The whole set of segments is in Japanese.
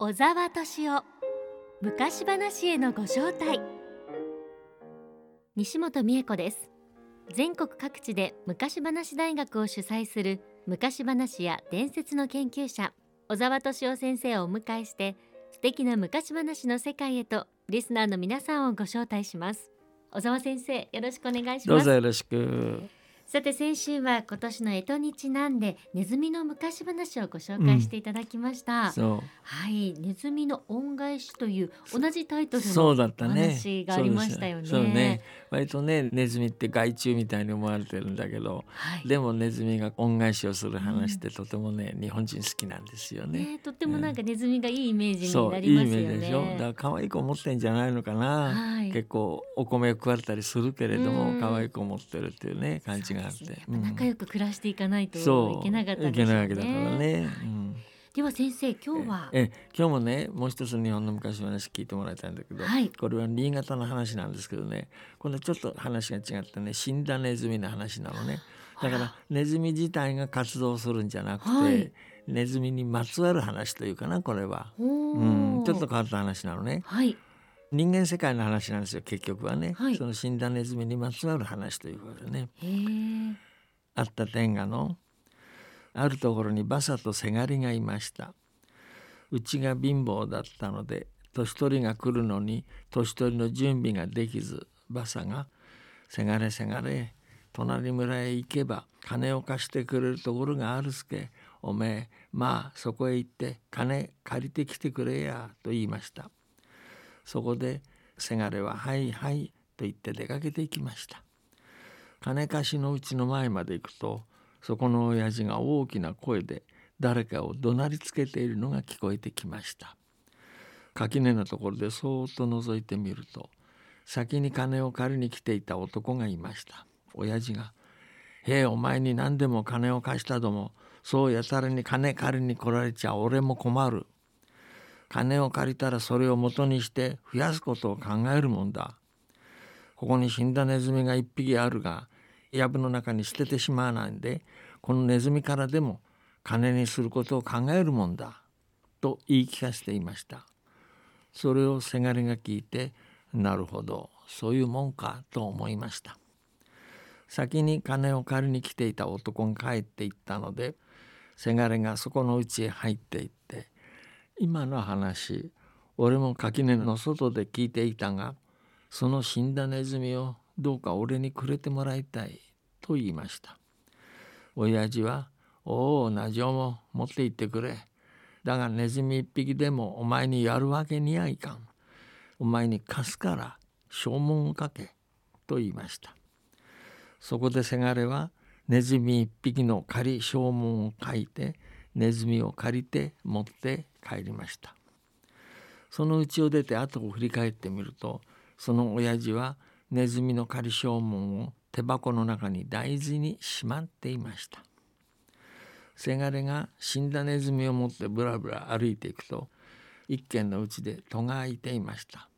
小沢敏夫昔話へのご招待。西本美恵子です。全国各地で昔話大学を主催する昔話や伝説の研究者小沢敏夫先生をお迎えして素敵な昔話の世界へとリスナーの皆さんをご招待します。小沢先生よろしくお願いします。どうぞよろしく。さて先週は今年の干支にちなんでネズミの昔話をご紹介していただきました、そう。はい。ネズミの恩返しという同じタイトルの話がありましたよね。そうです。そうね。割とねネズミって害虫みたいに思われてるんだけどはい。でもネズミが恩返しをする話ってとてもね、日本人好きなんですよね。ねとってもなんかネズミがいいイメージになりますよね。メージでしょ？だから可愛い子持ってんじゃないのかな、はい。結構お米を食われたりするけれどうん。も可愛い子持ってるっていうね感じがあって仲良く暮らしていかないといけなかったでね。けないわけだからね、うん。では先生今日はええ。今日もねもう一つ日本の昔話聞いてもらいたいんだけど、はい。これは新潟の話なんですけどね。これちょっと話が違ってね。死んだネズミの話なのね。だからネズミ自体が活動するんじゃなくて、はい。ネズミにまつわる話というかなこれは、おうーん、ちょっと変わった話なのね。はい人間世界の話なんですよ結局はね、はい。その死んだネズミにまつわる話ということでね。あった天下のあるところにバサとせがりがいました。うちが貧乏だったので年取りが来るのに年取りの準備ができずバサが「せがれせがれ隣村へ行けば金を貸してくれるところがあるすけおめえまあそこへ行って金借りてきてくれや」と言いましたそこでせがれは「はいはい」と言って出かけていきました。金貸しのうちの前まで行くとそこの親父が大きな声で誰かを怒鳴りつけているのが聞こえてきました。垣根のところでそーっと覗いてみると先に金を借りに来ていた男がいました。親父が「へえお前に何でも金を貸したどもそうやたらに金借りに来られちゃ俺も困る。金を借りたらそれを元にして増やすことを考えるもんだ。ここに死んだネズミが一匹あるが藪の中に捨ててしまわないんでこのネズミからでも金にすることを考えるもんだ。と言い聞かせていました。それをせがれが聞いてなるほどそういうもんかと思いました。先に金を借りに来ていた男が帰っていったのでせがれがそこの家へ入っていって今の話俺も垣根の外で聞いていたがその死んだネズミをどうか俺にくれてもらいたいと言いました。親父は「おおなじょも持って行ってくれ。だがネズミ一匹でもお前にやるわけにはいかん。お前に貸すから証文をかけ」と言いました。そこでせがれはネズミ一匹の仮証文を書いてネズミを借りて持って帰りましたその家を出て後を振り返ってみるとその親父はネズミの仮証文を手箱の中に大事にしまっていましたせがれが死んだネズミを持ってぶらぶら歩いていくと一軒のうちで戸が開いていました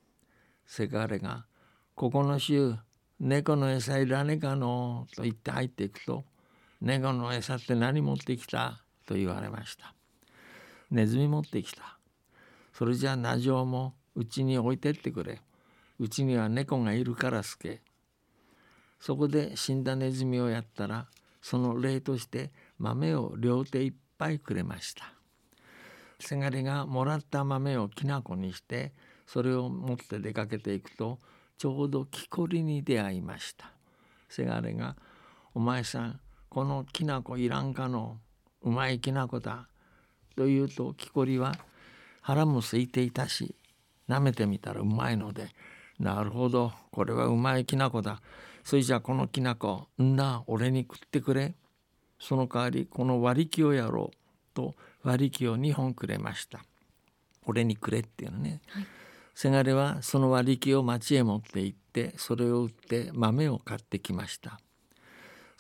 せがれが「ここの衆猫の餌いらねえかの?」と言って入っていくと「猫の餌って何持ってきた?」と言われましたネズミ持ってきた。それじゃあナジョウもうちに置いてってくれ。うちには猫がいるからすけ。そこで死んだネズミをやったらその礼として豆を両手いっぱいくれました。せがれがもらった豆をきな粉にしてそれを持って出かけていくとちょうど木こりに出会いました。せがれが「お前さんこのきな粉いらんかのうまいきな粉だ」と言うと木こりは腹も空いていたし舐めてみたらうまいので「なるほどこれはうまいきな粉だ。それじゃあこのきな粉んな俺に食ってくれ。その代わりこの割り木をやろう」と割り木を2本くれました。俺にくれっていうのね、はい。せがれはその割り木を町へ持って行ってそれを売って豆を買ってきました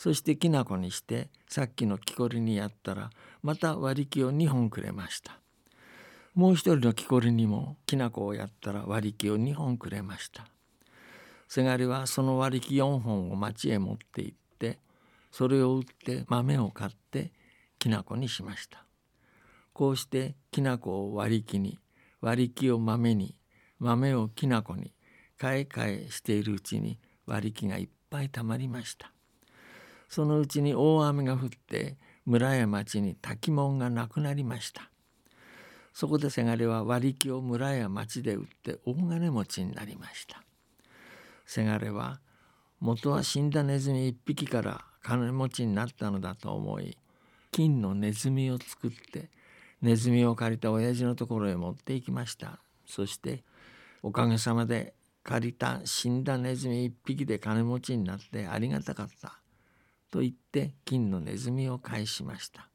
そしてきな粉にしてさっきの木こりにやったらまた割り木を2本くれました。もう一人の木こりにもきな粉をやったら割り木を2本くれました。せがれはその割り木4本を町へ持って行ってそれを売って豆を買ってきな粉にしました。こうしてきな粉を割り木に割り木を豆に豆をきな粉に買い替えしているうちに割り木がいっぱいたまりました。そのうちに大雨が降って村や町に滝門がなくなりました。そこでせがれは割り木を村や町で売って大金持ちになりました。せがれは元は死んだネズミ一匹から金持ちになったのだと思い金のネズミを作ってネズミを借りた親父のところへ持って行きました。そしておかげさまで借りた死んだネズミ一匹で金持ちになってありがたかった。と言って金のネズミを返しました。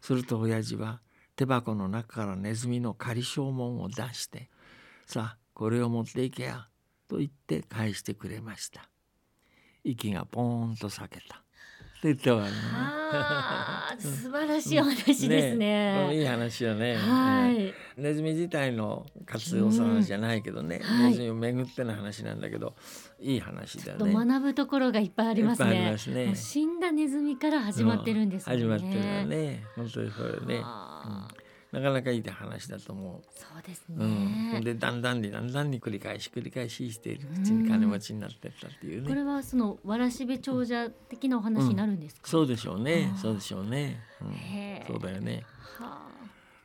すると親父は手箱の中からネズミの仮証文を出してさあこれを持っていけやと言って返してくれました。息がポーンと裂けた。言って終わるあ素晴らしいお話ですね。ねいい話よね。はい。ネズミ自体の活用する話じゃないけどね、はいネズミを巡っての話なんだけどいい話だね。学ぶところがいっぱいありますね。ますねもう死んだネズミから始まってるんですね。始まってるよね。本当にそれね、あーなかなかいい話だと思そうですう。うん、ね。でだんだんにだんだんに繰り返し繰り返ししているうちに金持ちになってったっていうこれね。はそのわらしべ長者的なお話になるんですか？そうでしょうねそうでしょうね。うんそうだよね。は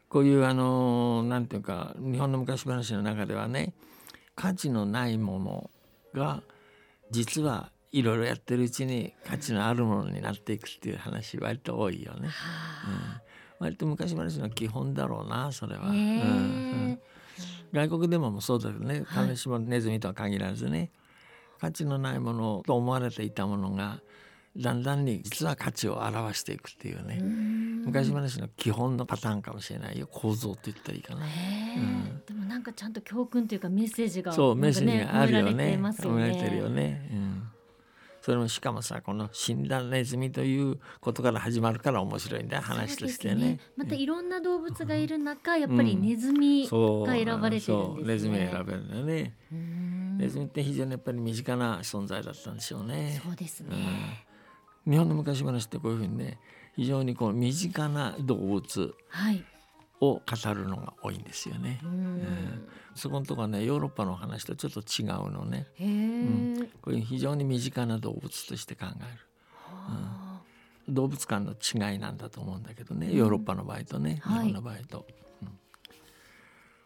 こういうあのなんていうか日本の昔話の中ではね価値のないものが実はいろいろやってるうちに価値のあるものになっていくっていう話割と多いよねあ。。は割と昔話の基本だろうなそれは。うん。外国でももそうだけどねはい金島ネズミとは限らずね価値のないものと思われていたものがだんだんに実は価値を表していくっていうね。昔話の基本のパターンかもしれないよ構造と言ったらいいかな。うんでもなんかちゃんと教訓というかメッセージがそうメッセージがあるよ込められてね。ますよ込められてるよね。うん。それもしかもさこの死んだネズミということから始まるから面白いんだよ話としてねそうです。またいろんな動物がいる中、やっぱりネズミが選ばれてるんですね。ネズミが選べるんだよね。ネズミって非常にやっぱり身近な存在だったんでしょうね。そうですね。日本の昔話ってこういうふうにね非常にこう身近な動物はい。を語るのが多いんですよねう。ん。そこのとこはねヨーロッパの話とちょっと違うのね。へえ。こういう非常に身近な動物として考える。は動物間の違いなんだと思うんだけどね、ヨーロッパの場合とね、はい日本の場合と、うん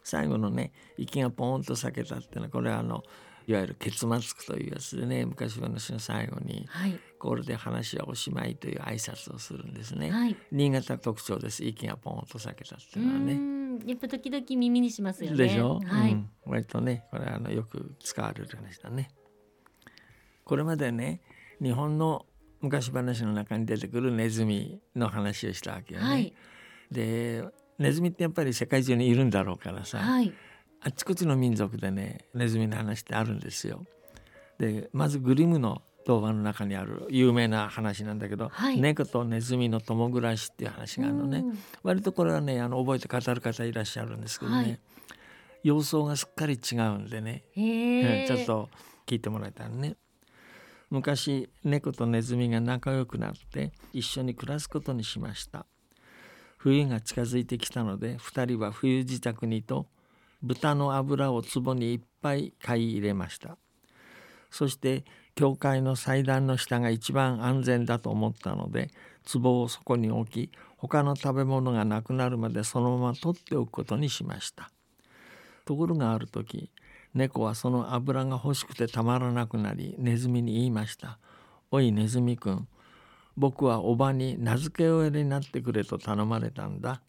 最後のね息がポーンと裂けたっていうのはこれはあのいわゆる結末句というやつでね昔話の最後にあはい。これで話はおしまいという挨拶をするんですね、はい。新潟特徴です息がポーンと裂けたってういうのはねん。やっぱ時々耳にしますよね。でしょ、はい。うん、割とねこれはあのよく使われる話だねこれまでね日本の昔話の中に出てくるネズミの話をしたわけよね、はい。でネズミってやっぱり世界中にいるんだろうからさ、はい。あっちこっちの民族でねネズミの話ってあるんですよ。でまずグリムの童話の中にある有名な話なんだけど、はい。猫とネズミの共暮らしっていう話があるのね。うん。割とこれはねあの覚えて語る方いらっしゃるんですけどね、はい。様相がすっかり違うんでね、へえ。ちょっ。と聞いてもらいたいね。昔猫とネズミが仲良くなって一緒に暮らすことにしました。冬が近づいてきたので2人は冬支度にと豚の油を壺にいっぱい買い入れました。そして教会の祭壇の下が一番安全だと思ったので壺をそこに置き他の食べ物がなくなるまでそのまま取っておくことにしました。ところがある時猫はその油が欲しくてたまらなくなりネズミに言いました「おいネズミくん僕はおばに名付け親になってくれと頼まれたんだ。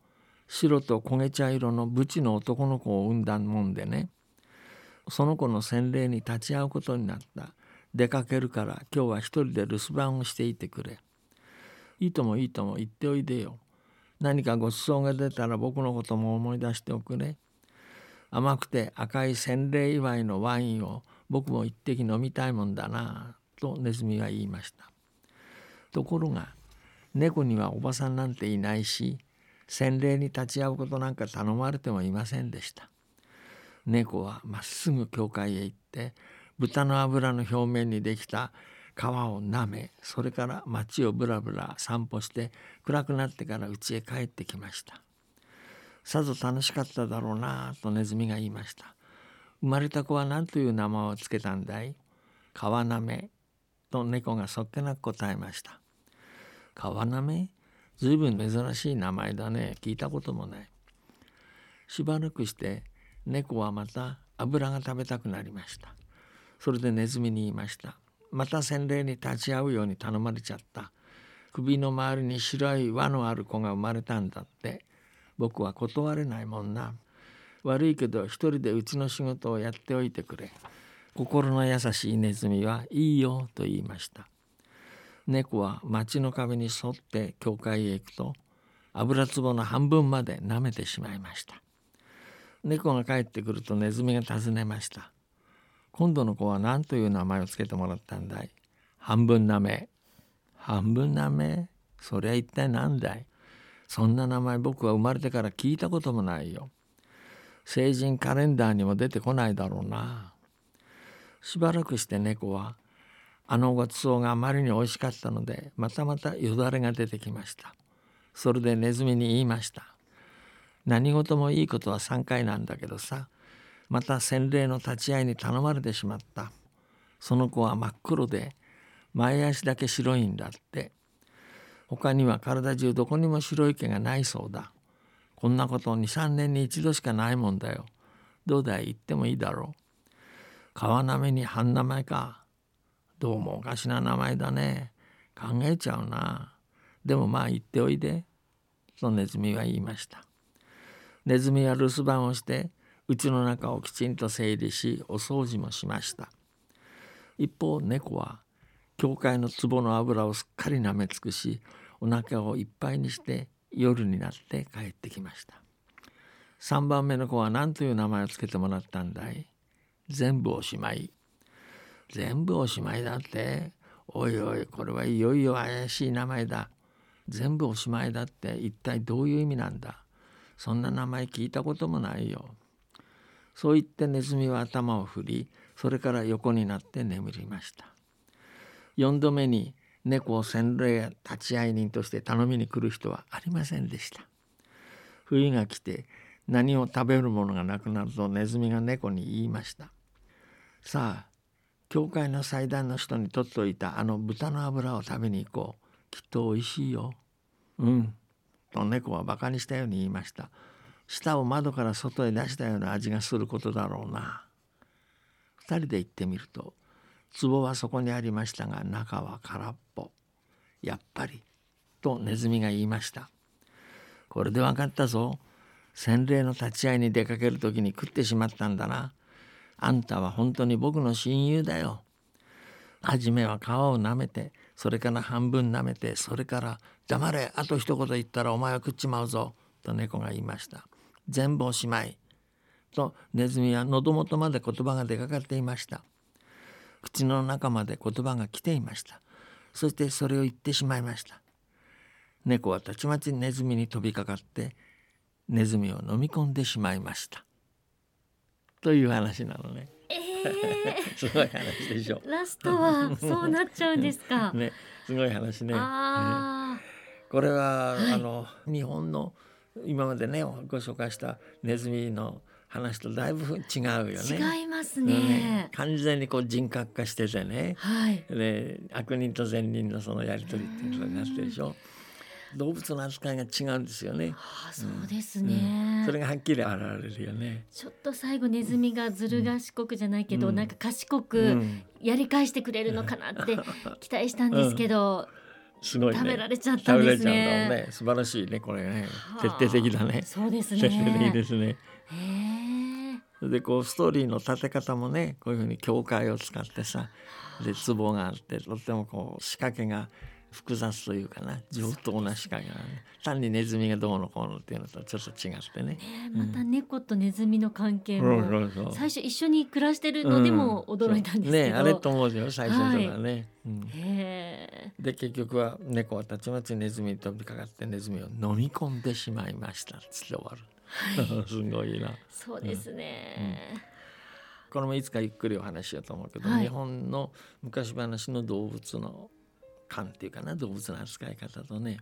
白と焦げ茶色のブチの男の子を産んだもんでね。その子の洗礼に立ち会うことになった。出かけるから今日は一人で留守番をしていてくれ。いいともいいとも言っておいでよ。何かごちそうが出たら僕のことも思い出しておくれ。甘くて赤い洗礼祝いのワインを僕も一滴飲みたいもんだなとネズミは言いました。ところが猫にはおばさんなんていないし洗礼に立ち会うことなんか頼まれてもいませんでした。猫はまっすぐ教会へ行って豚の脂の表面にできた皮を舐めそれから町をぶらぶら散歩して暗くなってから家へ帰ってきました。さぞ楽しかっただろうなとネズミが言いました。生まれた子は何という名前をつけたんだい？川なめと猫がそっけなく答えました。川なめ？ずいぶん珍しい名前だね。聞いたこともない。しばらくして猫はまた油が食べたくなりました。それでネズミに言いました。また洗礼に立ち会うように頼まれちゃった。首の周りに白い輪のある子が生まれたんだって。僕は断れないもんな。悪いけど一人でうちの仕事をやっておいてくれ。心の優しいネズミはいいよと言いました。猫は町の壁に沿って教会へ行くと油壺の半分まで舐めてしまいました。猫が帰ってくるとネズミが尋ねました。今度の子は何という名前をつけてもらったんだい？半分なめ。半分なめ？そりゃ一体何だい？そんな名前僕は生まれてから聞いたこともないよ。成人カレンダーにも出てこないだろうな。しばらくして猫はあのごちそうがあまりに美味しかったのでまたまたよだれが出てきました。それでネズミに言いました。何事もいいことは3回なんだけどさ。また洗礼の立ち会いに頼まれてしまった。その子は真っ黒で前足だけ白いんだって。他には体中どこにも白い毛がないそうだ。こんなこと23年に一度しかないもんだよ。どうだい言ってもいいだろう。川なめに半名前か。どうもおかしな名前だね。考えちゃうな。でもまあ言っておいで。とネズミは言いました。ネズミは留守番をして家の中をきちんと整理しお掃除もしました。一方猫は教会の壺の油をすっかり舐め尽くしお腹をいっぱいにして夜になって帰ってきました。3番目の子は何という名前をつけてもらったんだい？全部おしまい。全部おしまいだって。おいおいこれはいよいよ怪しい名前だ。全部おしまいだって一体どういう意味なんだ？そんな名前聞いたこともないよ。そう言ってネズミは頭を振りそれから横になって眠りました。4度目に猫を洗礼立会人として頼みに来る人はありませんでした。冬が来て何を食べるものがなくなるとネズミが猫に言いました。さあ教会の祭壇の人に取っておいたあの豚の脂を食べに行こう。きっとおいしいよ。うん。と猫はバカにしたように言いました。舌を窓から外へ出したような味がすることだろうな。二人で行ってみると壺はそこにありましたが中は空っぽ。やっぱりとネズミが言いました。これで分かったぞ。洗礼の立ち会いに出かける時に食ってしまったんだな。あんたは本当に僕の親友だよ。初めは皮を舐めてそれから半分舐めてそれから「黙れあと一言言ったらお前は食っちまうぞ」と猫が言いました。全部おしまい。とネズミは喉元まで言葉が出かかっていました。口の中まで言葉が来ていました。そしてそれを言ってしまいました。猫はたちまちネズミに飛びかかってネズミを飲み込んでしまいました。という話なのね。えー、すごい話でしょ。ラストはそうなっちゃうんですか。ね、すごい話ね。あこれは、はい。あの日本の今までねご紹介したネズミの話とだいぶ違うよね。あ、違いますうんね。完全にこう人格化しててね。はい。で悪人と善人のそのやり取りっていうことになってるでしょ。動物の扱いが違うんですよね。ああ、そうですうんね。それがはっきり現れるよね。ちょっと最後ネズミがずる賢くじゃないけど、うんなんか賢うくん、やり返してくれるのかなって 期待したんですけど、すごいね。食べられちゃったんですね。うんだろうね。素晴らしいねこれねは。あ徹底的だね。そうですね。徹底的ですね。でこうストーリーの立て方もねこういうふうに教会を使ってさで壺があってとってもこう仕掛けが複雑というかな上等な仕掛けがね単にネズミがどうのこうのっていうのとちょっと違ってね。ねまた猫とネズミの関係も最初一緒に暮らしてるのでも驚いたんですけど、ねあれと思うよ最初とかね。うん。へえ。で結局は猫はたちまちネズミに飛びかかってネズミを飲み込んでしまいました。つって終わる。すごいな。そうですね、これもいつかゆっくりお話しようと思うけど、はい。日本の昔話の動物の感っていうかな動物の扱い方とね。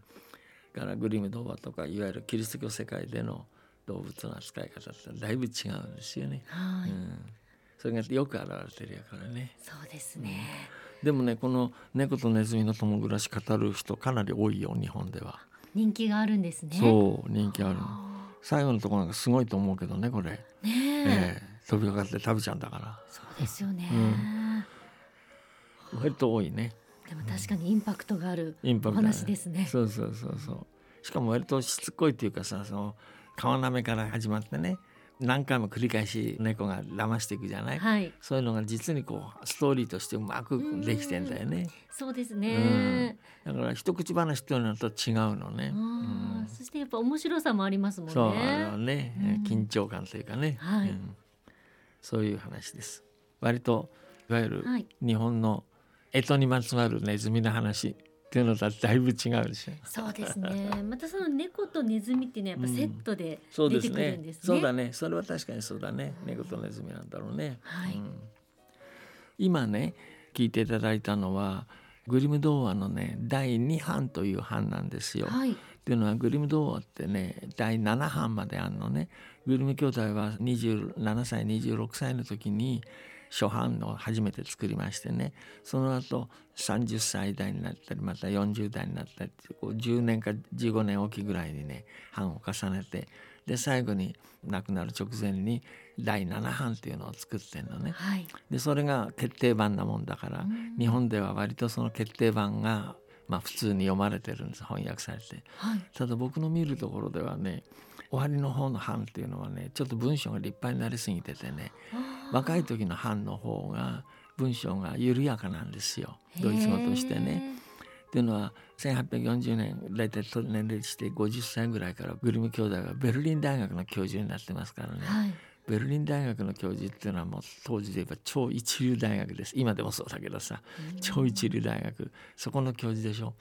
からグリム童話とかいわゆるキリスト教世界での動物の扱い方ってだいぶ違うんですよね。はい、うん、それがよく表れてるやからね。そうですね。でもねこの猫とネズミの共暮らし語る人かなり多いよ日本では。人気があるんですね。そう人気ある最後のところなんかすごいと思うけどねこれ、ーねえ。ええ。飛びかかって食べちゃうんだから。そうですよね、割と多いねでも確かにインパクトがあるお話ですね。そうそうそうそう。しかも割としつこいっていうかさその川なめから始まってね何回も繰り返し猫が騙していくじゃない、はい、そういうのが実にこうストーリーとしてうまくできてんだよね。そうですね。だから一口話っていうのと違うのね、そしてやっぱ面白さもありますもんね。そうあれはね、うん。緊張感というかね、はい。うん。そういう話です。割といわゆるはい、日本の干支にまつわるネズミの話っていうのとはだいぶ違うでしょ。そうですね。またその猫とネズミっていうのはやっぱセットでそう出てですね。くるんですね。そうだね。それは確かにそうだね。猫とネズミなんだろうね、はい。うん。今ね聞いていただいたのはグリム童話のね第2版という版なんですよ。はい、っていうのはグリム童話ってね第7版まであるのね。グリム兄弟は27歳26歳の時に初版を初めて作りましてね。その後30歳代になったりまた40代になったりこう10年か15年おきぐらいにね版を重ねてで最後に亡くなる直前に第7版っていうのを作ってんのね。はい、でそれが決定版なもんだからうん。日本では割とその決定版がまあ普通に読まれてるんです翻訳されて。はい、ただ僕の見るところではね終わりの方の版っていうのはねちょっと文章が立派になりすぎててね若い時の版の方が文章が緩やかなんですよドイツ語としてね。。っていうのは1840年大体年齢して50歳ぐらいからグリム兄弟はベルリン大学の教授になってますからね。はい、ベルリン大学の教授っていうのはもう当時で言えば超一流大学です。今でもそうだけどさ超一流大学。そこの教授でしょ。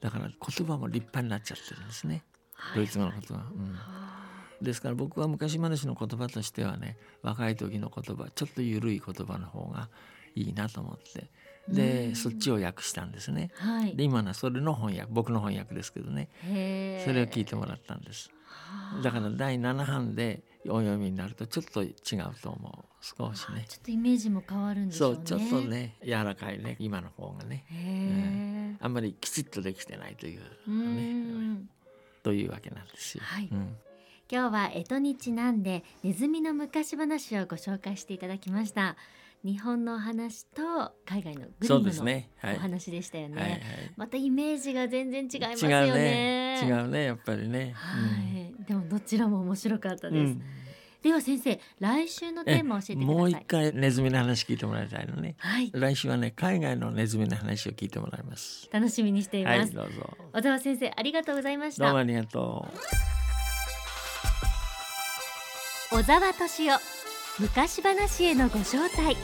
だから言葉も立派になっちゃってるんですね。はい。ドイツ語の言葉、うん、ですから僕は昔話の言葉としてはね若い時の言葉ちょっと緩い言葉の方がいいなと思って。でそっちを訳したんですね。はい。で。今のはそれの翻訳僕の翻訳ですけどね。それを聞いてもらったんです。だから第7版でお読みになるとちょっと違うと思う少しねちょっとイメージも変わるんでしょうね。そうちょっと。ね柔らかいね今の方がねへえ。あんまりきちっとできてないといううねん。というわけなんですよ。はいうん今日は干支にちなんでネズミの昔話をご紹介していただきました。日本のお話と海外のグリムの。お話でしたよね。はいはいまたイメージが全然違いますよ違うね。ね。違うねやっぱりね。はい、でもどちらも面白かったうんです。では先生、来週のテーマを教えてください。もう一回ネズミの話聞いてもらいたいのね。はい、来週はね海外のネズミの話を聞いてもらいます。楽しみにしていはます。いどうぞ。小沢先生、ありがとうございました。どうもありがとう。小沢敏夫昔話へのご招待